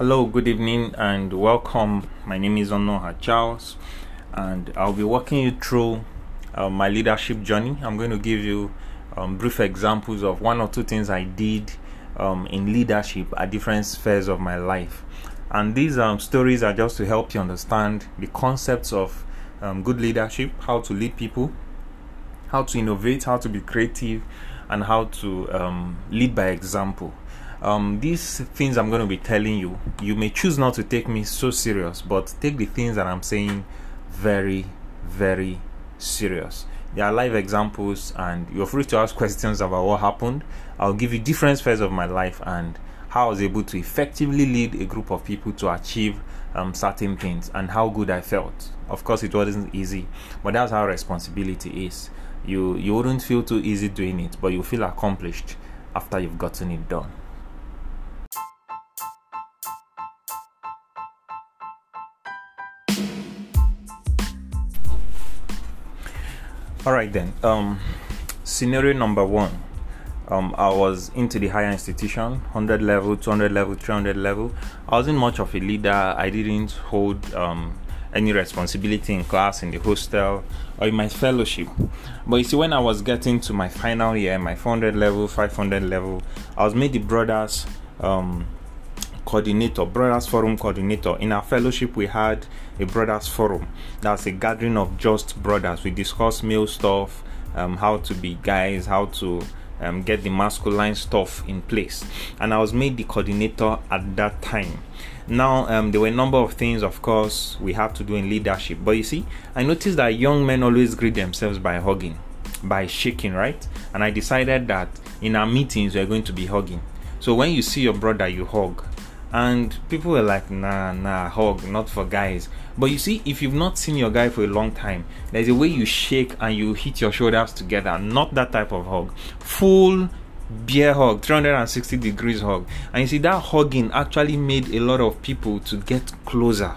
Hello, good evening, and welcome. My name is Onoha Charles, and I'll be walking you through uh, my leadership journey. I'm going to give you um, brief examples of one or two things I did um, in leadership at different spheres of my life. And these um, stories are just to help you understand the concepts of um, good leadership, how to lead people, how to innovate, how to be creative, and how to um, lead by example um, these things I'm going to be telling you, you may choose not to take me so serious, but take the things that I'm saying very, very serious. There are live examples, and you're free to ask questions about what happened. I'll give you different spheres of my life and how I was able to effectively lead a group of people to achieve um, certain things and how good I felt. Of course, it wasn't easy, but that's how responsibility is. You you wouldn't feel too easy doing it, but you feel accomplished after you've gotten it done. All right then um scenario number one um, I was into the higher institution, 100 level, 200 level, 300 level. I wasn't much of a leader. I didn't hold um, any responsibility in class, in the hostel, or in my fellowship. But you see, when I was getting to my final year, my 400 level, 500 level, I was made the brothers um, coordinator, Brothers Forum coordinator. In our fellowship, we had a Brothers Forum. That's a gathering of just brothers. We discuss male stuff, um, how to be guys, how to um, get the masculine stuff in place. And I was made the coordinator at that time. Now, um, there were a number of things, of course, we have to do in leadership. But you see, I noticed that young men always greet themselves by hugging, by shaking, right? And I decided that in our meetings, we're going to be hugging. So when you see your brother, you hug and people were like nah nah hug not for guys. But you see if you've not seen your guy for a long time there's a way you shake and you hit your shoulders together. Not that type of hug full bear hug 360 degrees hug and you see that hugging actually made a lot of people to get closer.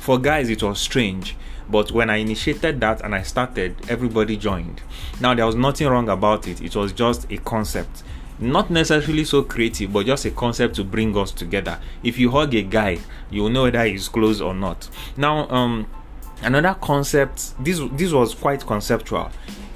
For guys it was strange. But when i initiated that and i started everybody joined. Now there was nothing wrong about it. It was just a concept not necessarily so creative, but just a concept to bring us together. If you hug a guy, you will know whether he's close or not. Now, um, another concept. This this was quite conceptual.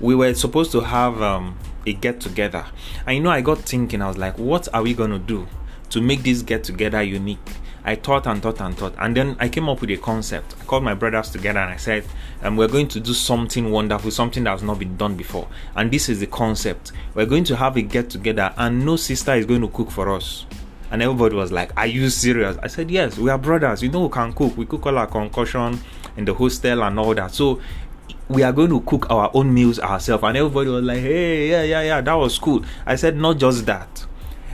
We were supposed to have um, a get together, and you know, I got thinking. I was like, what are we gonna do to make this get together unique? I thought and thought and thought, and then I came up with a concept. I called my brothers together and I said, um, We're going to do something wonderful, something that has not been done before. And this is the concept. We're going to have a get together, and no sister is going to cook for us. And everybody was like, Are you serious? I said, Yes, we are brothers. You know, we can cook. We cook all our concussion in the hostel and all that. So we are going to cook our own meals ourselves. And everybody was like, Hey, yeah, yeah, yeah, that was cool. I said, Not just that.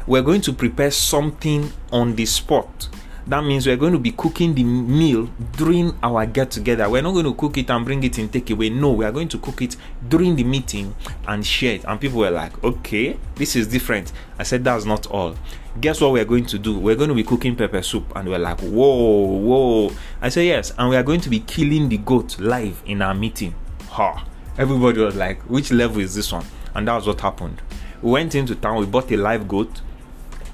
We're going to prepare something on the spot that means we're going to be cooking the meal during our get together. We're not going to cook it and bring it in takeaway. No, we are going to cook it during the meeting and share it. And people were like, okay, this is different. I said, that's not all. Guess what we're going to do? We're going to be cooking pepper soup. And we're like, whoa, whoa. I said, yes. And we are going to be killing the goat live in our meeting. Ha. Everybody was like, which level is this one? And that was what happened. We went into town, we bought a live goat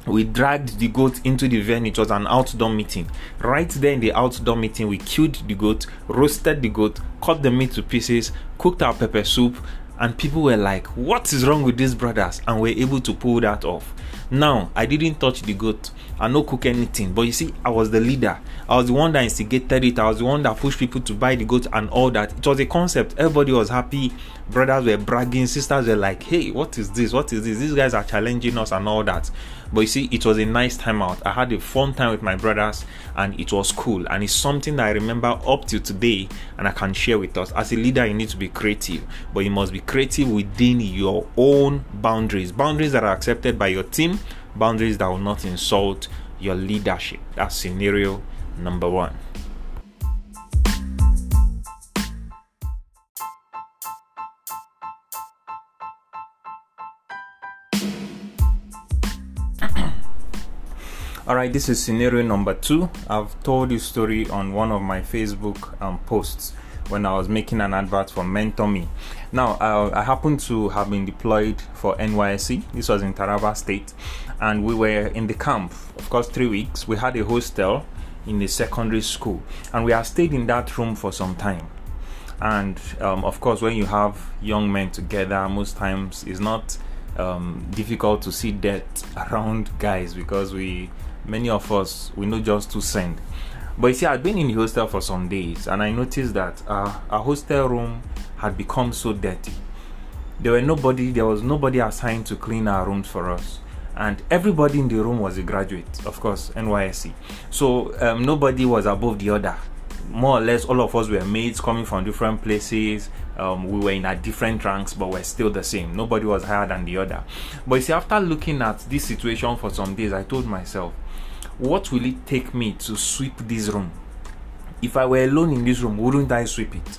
we dragged the goat into the venue. It was an outdoor meeting. Right there in the outdoor meeting, we killed the goat, roasted the goat, cut the meat to pieces, cooked our pepper soup, and people were like, What is wrong with these brothers? And we're able to pull that off. Now, I didn't touch the goat. I no cook anything. But you see, I was the leader. I was the one that instigated it. I was the one that pushed people to buy the goat and all that. It was a concept. Everybody was happy. Brothers were bragging. Sisters were like, hey, what is this? What is this? These guys are challenging us and all that. But you see, it was a nice time out. I had a fun time with my brothers and it was cool. And it's something that I remember up till today and I can share with us. As a leader, you need to be creative, but you must be creative within your own boundaries. Boundaries that are accepted by your team boundaries that will not insult your leadership. That's scenario number one. All right, this is scenario number two. I've told this story on one of my Facebook um, posts when I was making an advert for Mentor Me. Now, uh, I happened to have been deployed for NYSC. This was in Taraba State, and we were in the camp of course, three weeks. We had a hostel in the secondary school, and we have stayed in that room for some time. And um, of course, when you have young men together, most times it's not um, difficult to see death around guys because we, many of us, we know just to send. But you see, I'd been in the hostel for some days, and I noticed that uh, our hostel room had become so dirty. There were nobody, there was nobody assigned to clean our rooms for us and everybody in the room was a graduate, of course, NYSC. So um, nobody was above the other. More or less, all of us were mates coming from different places. Um, we were in our different ranks, but we're still the same. Nobody was higher than the other. But you see, after looking at this situation for some days, I told myself, what will it take me to sweep this room? If I were alone in this room, wouldn't I sweep it?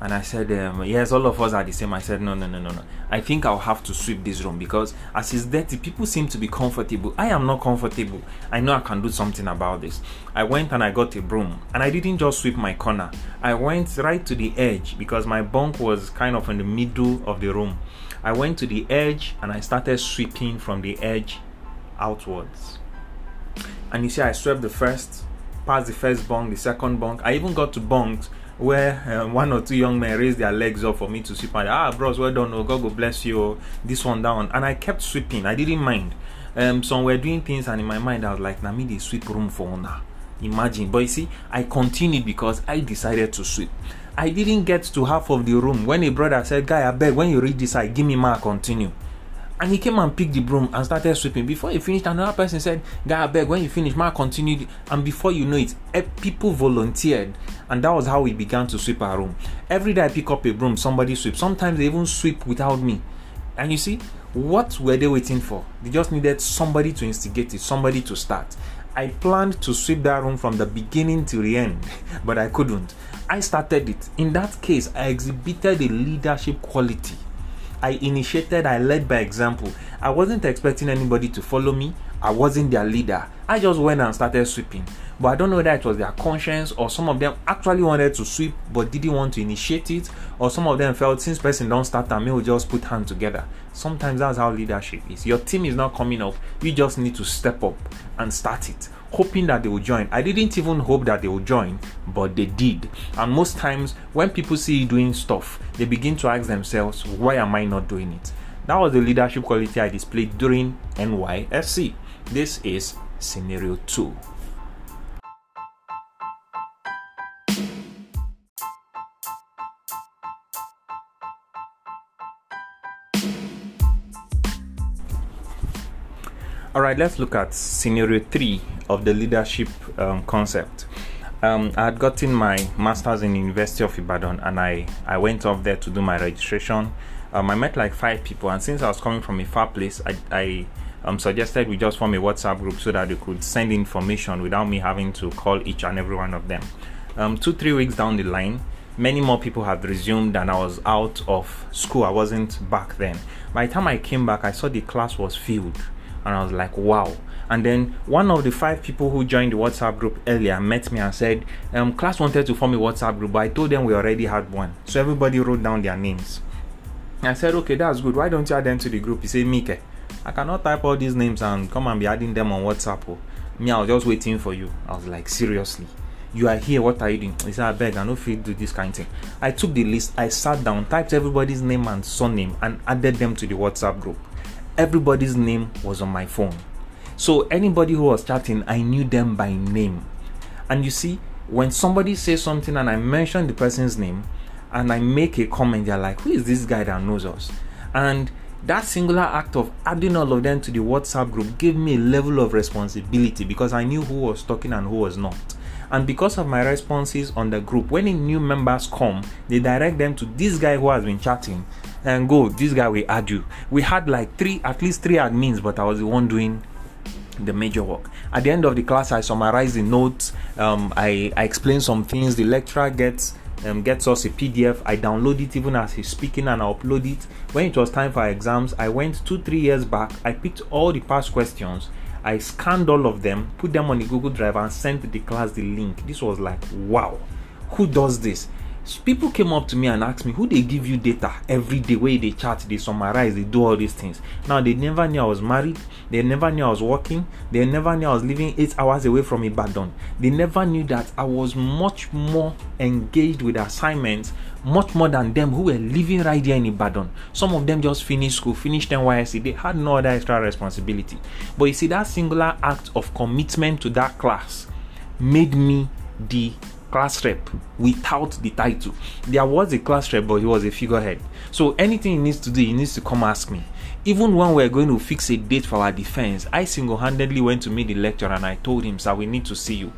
And I said, um, yes, all of us are the same. I said, no, no, no, no, no. I think I'll have to sweep this room because as it's dirty, people seem to be comfortable. I am not comfortable. I know I can do something about this. I went and I got a broom and I didn't just sweep my corner. I went right to the edge because my bunk was kind of in the middle of the room. I went to the edge and I started sweeping from the edge outwards. And you see, I swept the first, passed the first bunk, the second bunk. I even got to bunks where um, one or two young men raised their legs up for me to sweep. And ah bros well done oh god go bless you oh, this one down and i kept sweeping. I didn't mind. Um some were doing things and in my mind i was like na me dey sweep room for una imagine. But you see i continued because i decided to sweep. I didn't get to half of the room when a brother said guy I beg, when you reach this I give me ma continue and he came and picked the broom and started sweeping. Before he finished, another person said, Guy, I beg, when you finish, man continued. And before you know it, eh, people volunteered. And that was how we began to sweep our room. Every day I pick up a broom, somebody sweeps. Sometimes they even sweep without me. And you see, what were they waiting for? They just needed somebody to instigate it, somebody to start. I planned to sweep that room from the beginning to the end, but I couldn't. I started it. In that case, I exhibited a leadership quality I initiated, I led by example. I wasn't expecting anybody to follow me. I wasn't their leader. I just went and started sweeping. But I don't know whether it was their conscience or some of them actually wanted to sweep but didn't want to initiate it, or some of them felt since person don't start and me will just put hand together. Sometimes that's how leadership is. Your team is not coming up, you just need to step up and start it hoping that they will join. I didn't even hope that they will join, but they did. And most times, when people see you doing stuff, they begin to ask themselves, why am I not doing it? That was the leadership quality I displayed during NYSC. This is scenario 2. All right, let's look at scenario three of the leadership um, concept. Um, I had gotten my master's in University of Ibadan and I, I went off there to do my registration. Um, I met like five people, and since I was coming from a far place, I, I um, suggested we just form a WhatsApp group so that they could send information without me having to call each and every one of them. Um, two, three weeks down the line, many more people had resumed and I was out of school. I wasn't back then. By the time I came back, I saw the class was filled and I was like, wow. And then one of the five people who joined the WhatsApp group earlier met me and said, um, class wanted to form a WhatsApp group, but I told them we already had one. So everybody wrote down their names. I said, okay, that's good. Why don't you add them to the group? He said, Mike, I cannot type all these names and come and be adding them on WhatsApp. Oh. Me, I was just waiting for you. I was like, seriously. You are here, what are you doing? He said, I beg, I know if you do this kind of thing. I took the list, I sat down, typed everybody's name and surname, and added them to the WhatsApp group everybody's name was on my phone. So anybody who was chatting, I knew them by name. And you see, when somebody says something and I mention the person's name and I make a comment, they're like, who is this guy that knows us? And that singular act of adding all of them to the WhatsApp group gave me a level of responsibility because I knew who was talking and who was not. And because of my responses on the group, when new members come, they direct them to this guy who has been chatting. And go this guy will add you. We had like three at least three admins but i was the one doing the major work. At the end of the class i summarize the notes. Um, I, I explain some things. The lecturer gets um, gets us a pdf i download it even as he's speaking and i upload it. When it was time for exams i went two three years back. I picked all the past questions i scanned all of them put them on the google drive and sent the class the link. This was like wow who does this? So people came up to me and asked me who they give you data every day where they chat they summarize they do all these things? Now they never knew i was married they never knew i was working they never knew i was living eight hours away from ibadan. They never knew that i was much more engaged with assignments much more than them who were living right here in ibadan some of them just finished school finished nysc they had no other extra responsibility but you see that singular act of commitment to that class made me the class rep without the title. There was a class rep, but he was a figurehead. So anything he needs to do, he needs to come ask me. Even when we're going to fix a date for our defense, I single-handedly went to meet the lecturer and I told him, sir, we need to see you.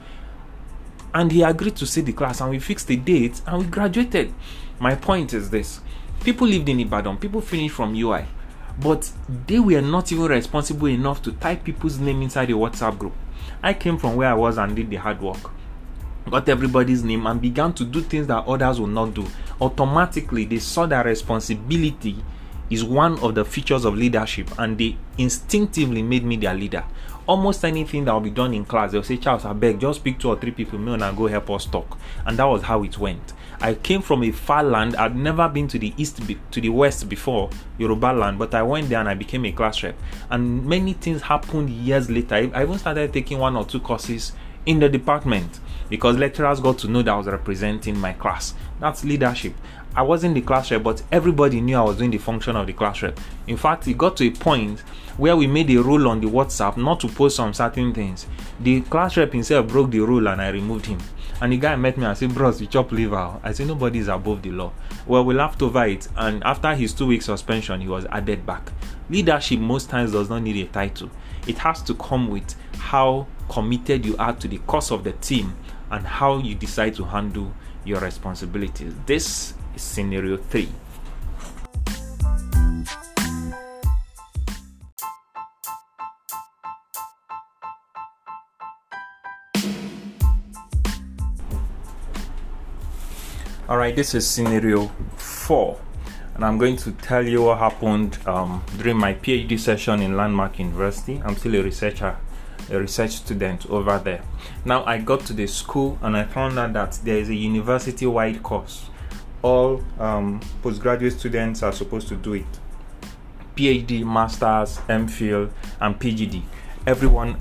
And he agreed to see the class and we fixed the date and we graduated. My point is this. People lived in Ibadan, people finished from UI, but they were not even responsible enough to type people's name inside the WhatsApp group. I came from where I was and did the hard work got everybody's name and began to do things that others will not do automatically they saw that responsibility is one of the features of leadership and they instinctively made me their leader almost anything that will be done in class they'll say charles i beg just speak two or three people me and i go help us talk and that was how it went i came from a far land i'd never been to the east to the west before yoruba land but i went there and i became a class rep and many things happened years later i even started taking one or two courses in the department because lecturers got to know that I was representing my class. That's leadership. I wasn't the class rep, but everybody knew I was doing the function of the class rep. In fact, it got to a point where we made a rule on the WhatsApp not to post some certain things. The class rep himself broke the rule and I removed him. And the guy met me and said, Bros, you chop liver. I said, Nobody is above the law. Well, we laughed over it, and after his two week suspension, he was added back. Leadership most times does not need a title, it has to come with how committed you are to the cause of the team and how you decide to handle your responsibilities. This is scenario three. All right, this is scenario four, and I'm going to tell you what happened um, during my PhD session in Landmark University. I'm still a researcher a research student over there. Now I got to the school and I found out that there is a university wide course. All um, postgraduate students are supposed to do it. PhD, Masters, MPhil, and PGD. Everyone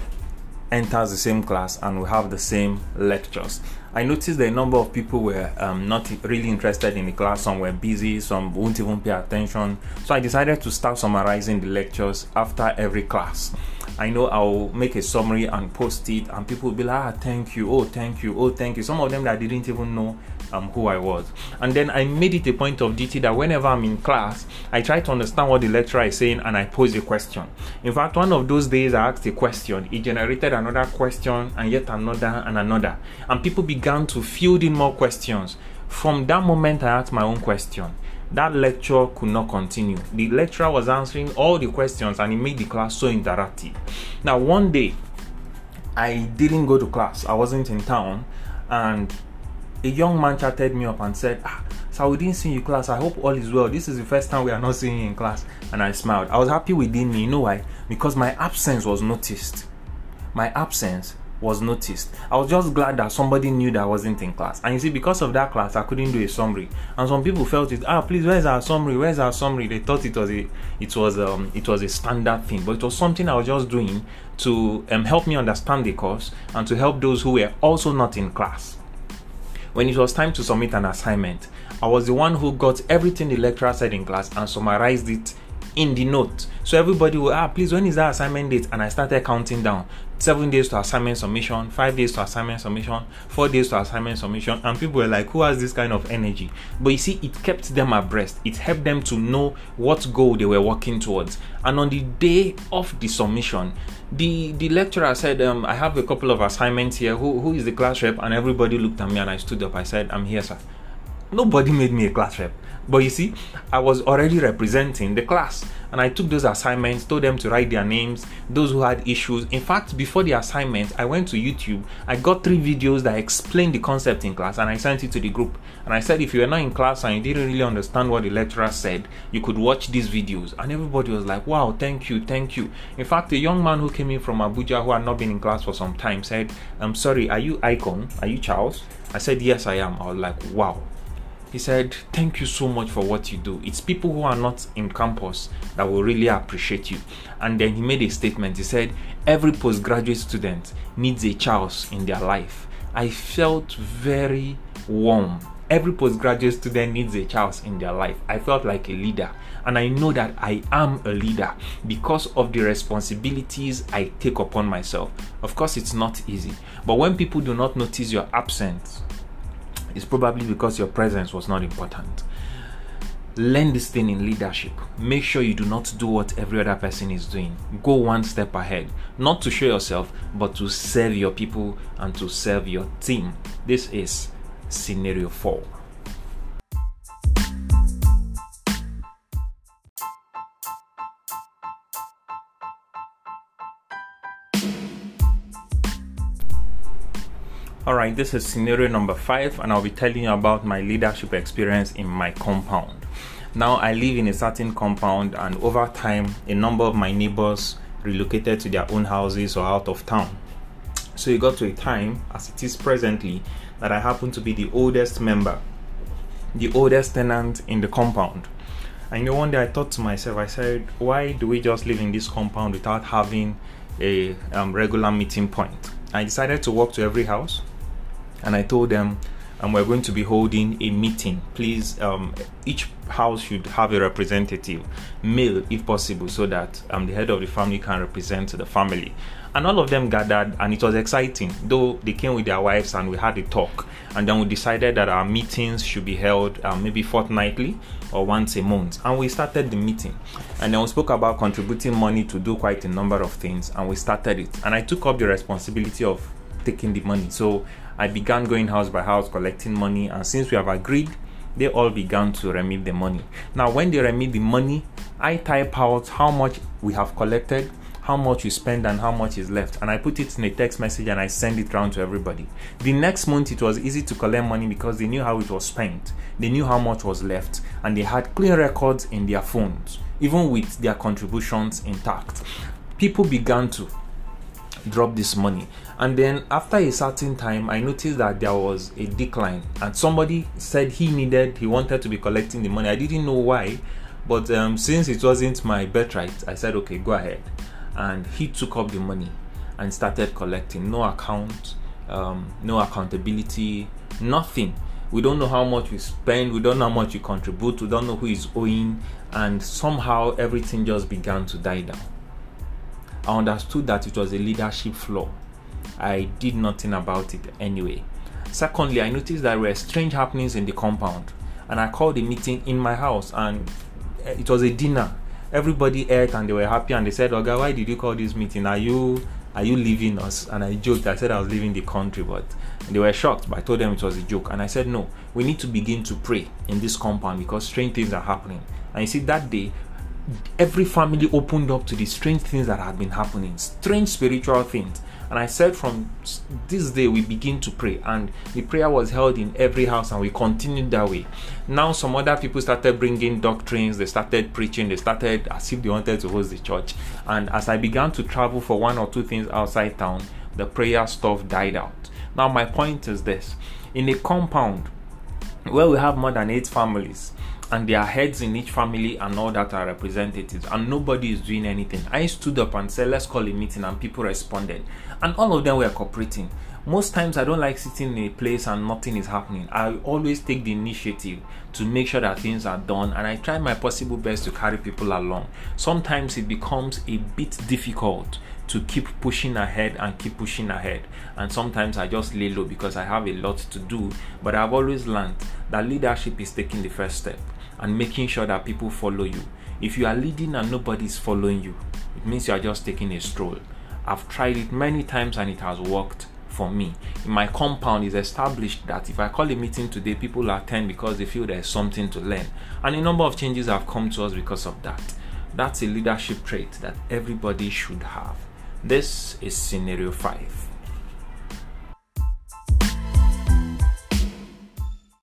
enters the same class and we have the same lectures. I noticed that a number of people were um, not really interested in the class. Some were busy, some won't even pay attention. So I decided to start summarizing the lectures after every class. I know I'll make a summary and post it, and people will be like, ah, thank you, oh, thank you, oh, thank you. Some of them that didn't even know um, who I was. And then I made it a point of duty that whenever I'm in class, I try to understand what the lecturer is saying and I pose a question. In fact, one of those days I asked a question, it generated another question and yet another and another. And people began to field in more questions. From that moment, I asked my own question that lecture could not continue. The lecturer was answering all the questions and it made the class so interactive. Now, one day, I didn't go to class, I wasn't in town, and a young man chatted me up and said, Ah, so we didn't see you class. I hope all is well. This is the first time we are not seeing you in class. And I smiled. I was happy within me. You know why? Because my absence was noticed. My absence was noticed. I was just glad that somebody knew that I wasn't in class. And you see, because of that class, I couldn't do a summary. And some people felt it. Ah, please, where's our summary? Where's our summary? They thought it was a, it was um, it was a standard thing, but it was something I was just doing to um, help me understand the course and to help those who were also not in class. When it was time to submit an assignment, I was the one who got everything the lecturer said in class and summarized it in the note. So everybody will, ah, please, when is that assignment date? And I started counting down. Seven days to assignment submission, five days to assignment submission, four days to assignment submission. And people were like, who has this kind of energy? But you see, it kept them abreast. It helped them to know what goal they were working towards. And on the day of the submission, the the lecturer said, um, I have a couple of assignments here. Who, who is the class rep? And everybody looked at me and I stood up. I said, I'm here, sir. Nobody made me a class rep. But you see, I was already representing the class and I took those assignments, told them to write their names, those who had issues. In fact, before the assignment, I went to YouTube. I got three videos that explained the concept in class and I sent it to the group. And I said, if you were not in class and you didn't really understand what the lecturer said, you could watch these videos. And everybody was like, wow, thank you, thank you. In fact, a young man who came in from Abuja who had not been in class for some time said, I'm sorry, are you Icon? Are you Charles? I said, yes, I am. I was like, wow he said, Thank you so much for what you do. It's people who are not in campus that will really appreciate you. And then he made a statement. He said, Every postgraduate student needs a Charles in their life. I felt very warm. Every postgraduate student needs a Charles in their life. I felt like a leader. And I know that I am a leader because of the responsibilities I take upon myself. Of course, it's not easy. But when people do not notice your absence, it's probably because your presence was not important. Learn this thing in leadership. Make sure you do not do what every other person is doing. Go one step ahead, not to show yourself, but to serve your people and to serve your team. This is scenario 4. Alright, this is scenario number 5 and I'll be telling you about my leadership experience in my compound. Now I live in a certain compound and over time a number of my neighbors relocated to their own houses or out of town. So it got to a time, as it is presently, that I happen to be the oldest member, the oldest tenant in the compound. And you know, one day I thought to myself, I said, why do we just live in this compound without having a um, regular meeting point? I decided to walk to every house and I told them, and we're going to be holding a meeting. Please, um, each house should have a representative, male if possible, so that um, the head of the family can represent the family. And all of them gathered, and it was exciting. Though they came with their wives, and we had a talk, and then we decided that our meetings should be held um, maybe fortnightly or once a month. And we started the meeting, and then we spoke about contributing money to do quite a number of things, and we started it. And I took up the responsibility of taking the money. So I began going house by house collecting money, and since we have agreed, they all began to remit the money. Now, when they remit the money, I type out how much we have collected, how much we spend, and how much is left, and I put it in a text message and I send it round to everybody. The next month, it was easy to collect money because they knew how it was spent, they knew how much was left, and they had clear records in their phones, even with their contributions intact. People began to drop this money. And then after a certain time i noticed that there was a decline. And somebody said he needed he wanted to be collecting the money. I didn't know why but um, since it wasn't my birthright i said okay go ahead. And he took up the money and started collecting. No account um, no accountability nothing. We don't know how much we spend. We don't know how much we contribute. We don't know who is owing. And somehow everything just began to die down I understood that it was a leadership flaw. I did nothing about it anyway. Secondly, I noticed there were strange happenings in the compound, and I called a meeting in my house, and eh, it was a dinner. Everybody ate and they were happy, and they said, "Oga, why did you call this meeting? Are you are you leaving us?" And I joked. I said I was leaving the country, but they were shocked. But I told them it was a joke, and I said, "No, we need to begin to pray in this compound because strange things are happening." And you see, that day every family opened up to the strange things that had been happening, strange spiritual things. And I said, from this day, we begin to pray. And the prayer was held in every house, and we continued that way. Now, some other people started bringing doctrines, they started preaching, they started as if they wanted to host the church. And as I began to travel for one or two things outside town, the prayer stuff died out. Now, my point is this in a compound where we have more than eight families, and their heads in each family and all that are representatives and nobody is doing anything. I stood up and said let's call a meeting and people responded. And all of them were cooperating. Most times i don't like sitting in a place and nothing is happening. I always take the initiative to make sure that things are done and i try my possible best to carry people along. Sometimes it becomes a bit difficult to keep pushing ahead and keep pushing ahead. And sometimes I just lay low because I have a lot to do. But I've always learned that leadership is taking the first step and making sure that people follow you. If you are leading and nobody is following you, it means you are just taking a stroll. I've tried it many times and it has worked for me. In my compound, is established that if I call a meeting today, people attend because they feel there's something to learn. And a number of changes have come to us because of that. That's a leadership trait that everybody should have. This is scenario 5.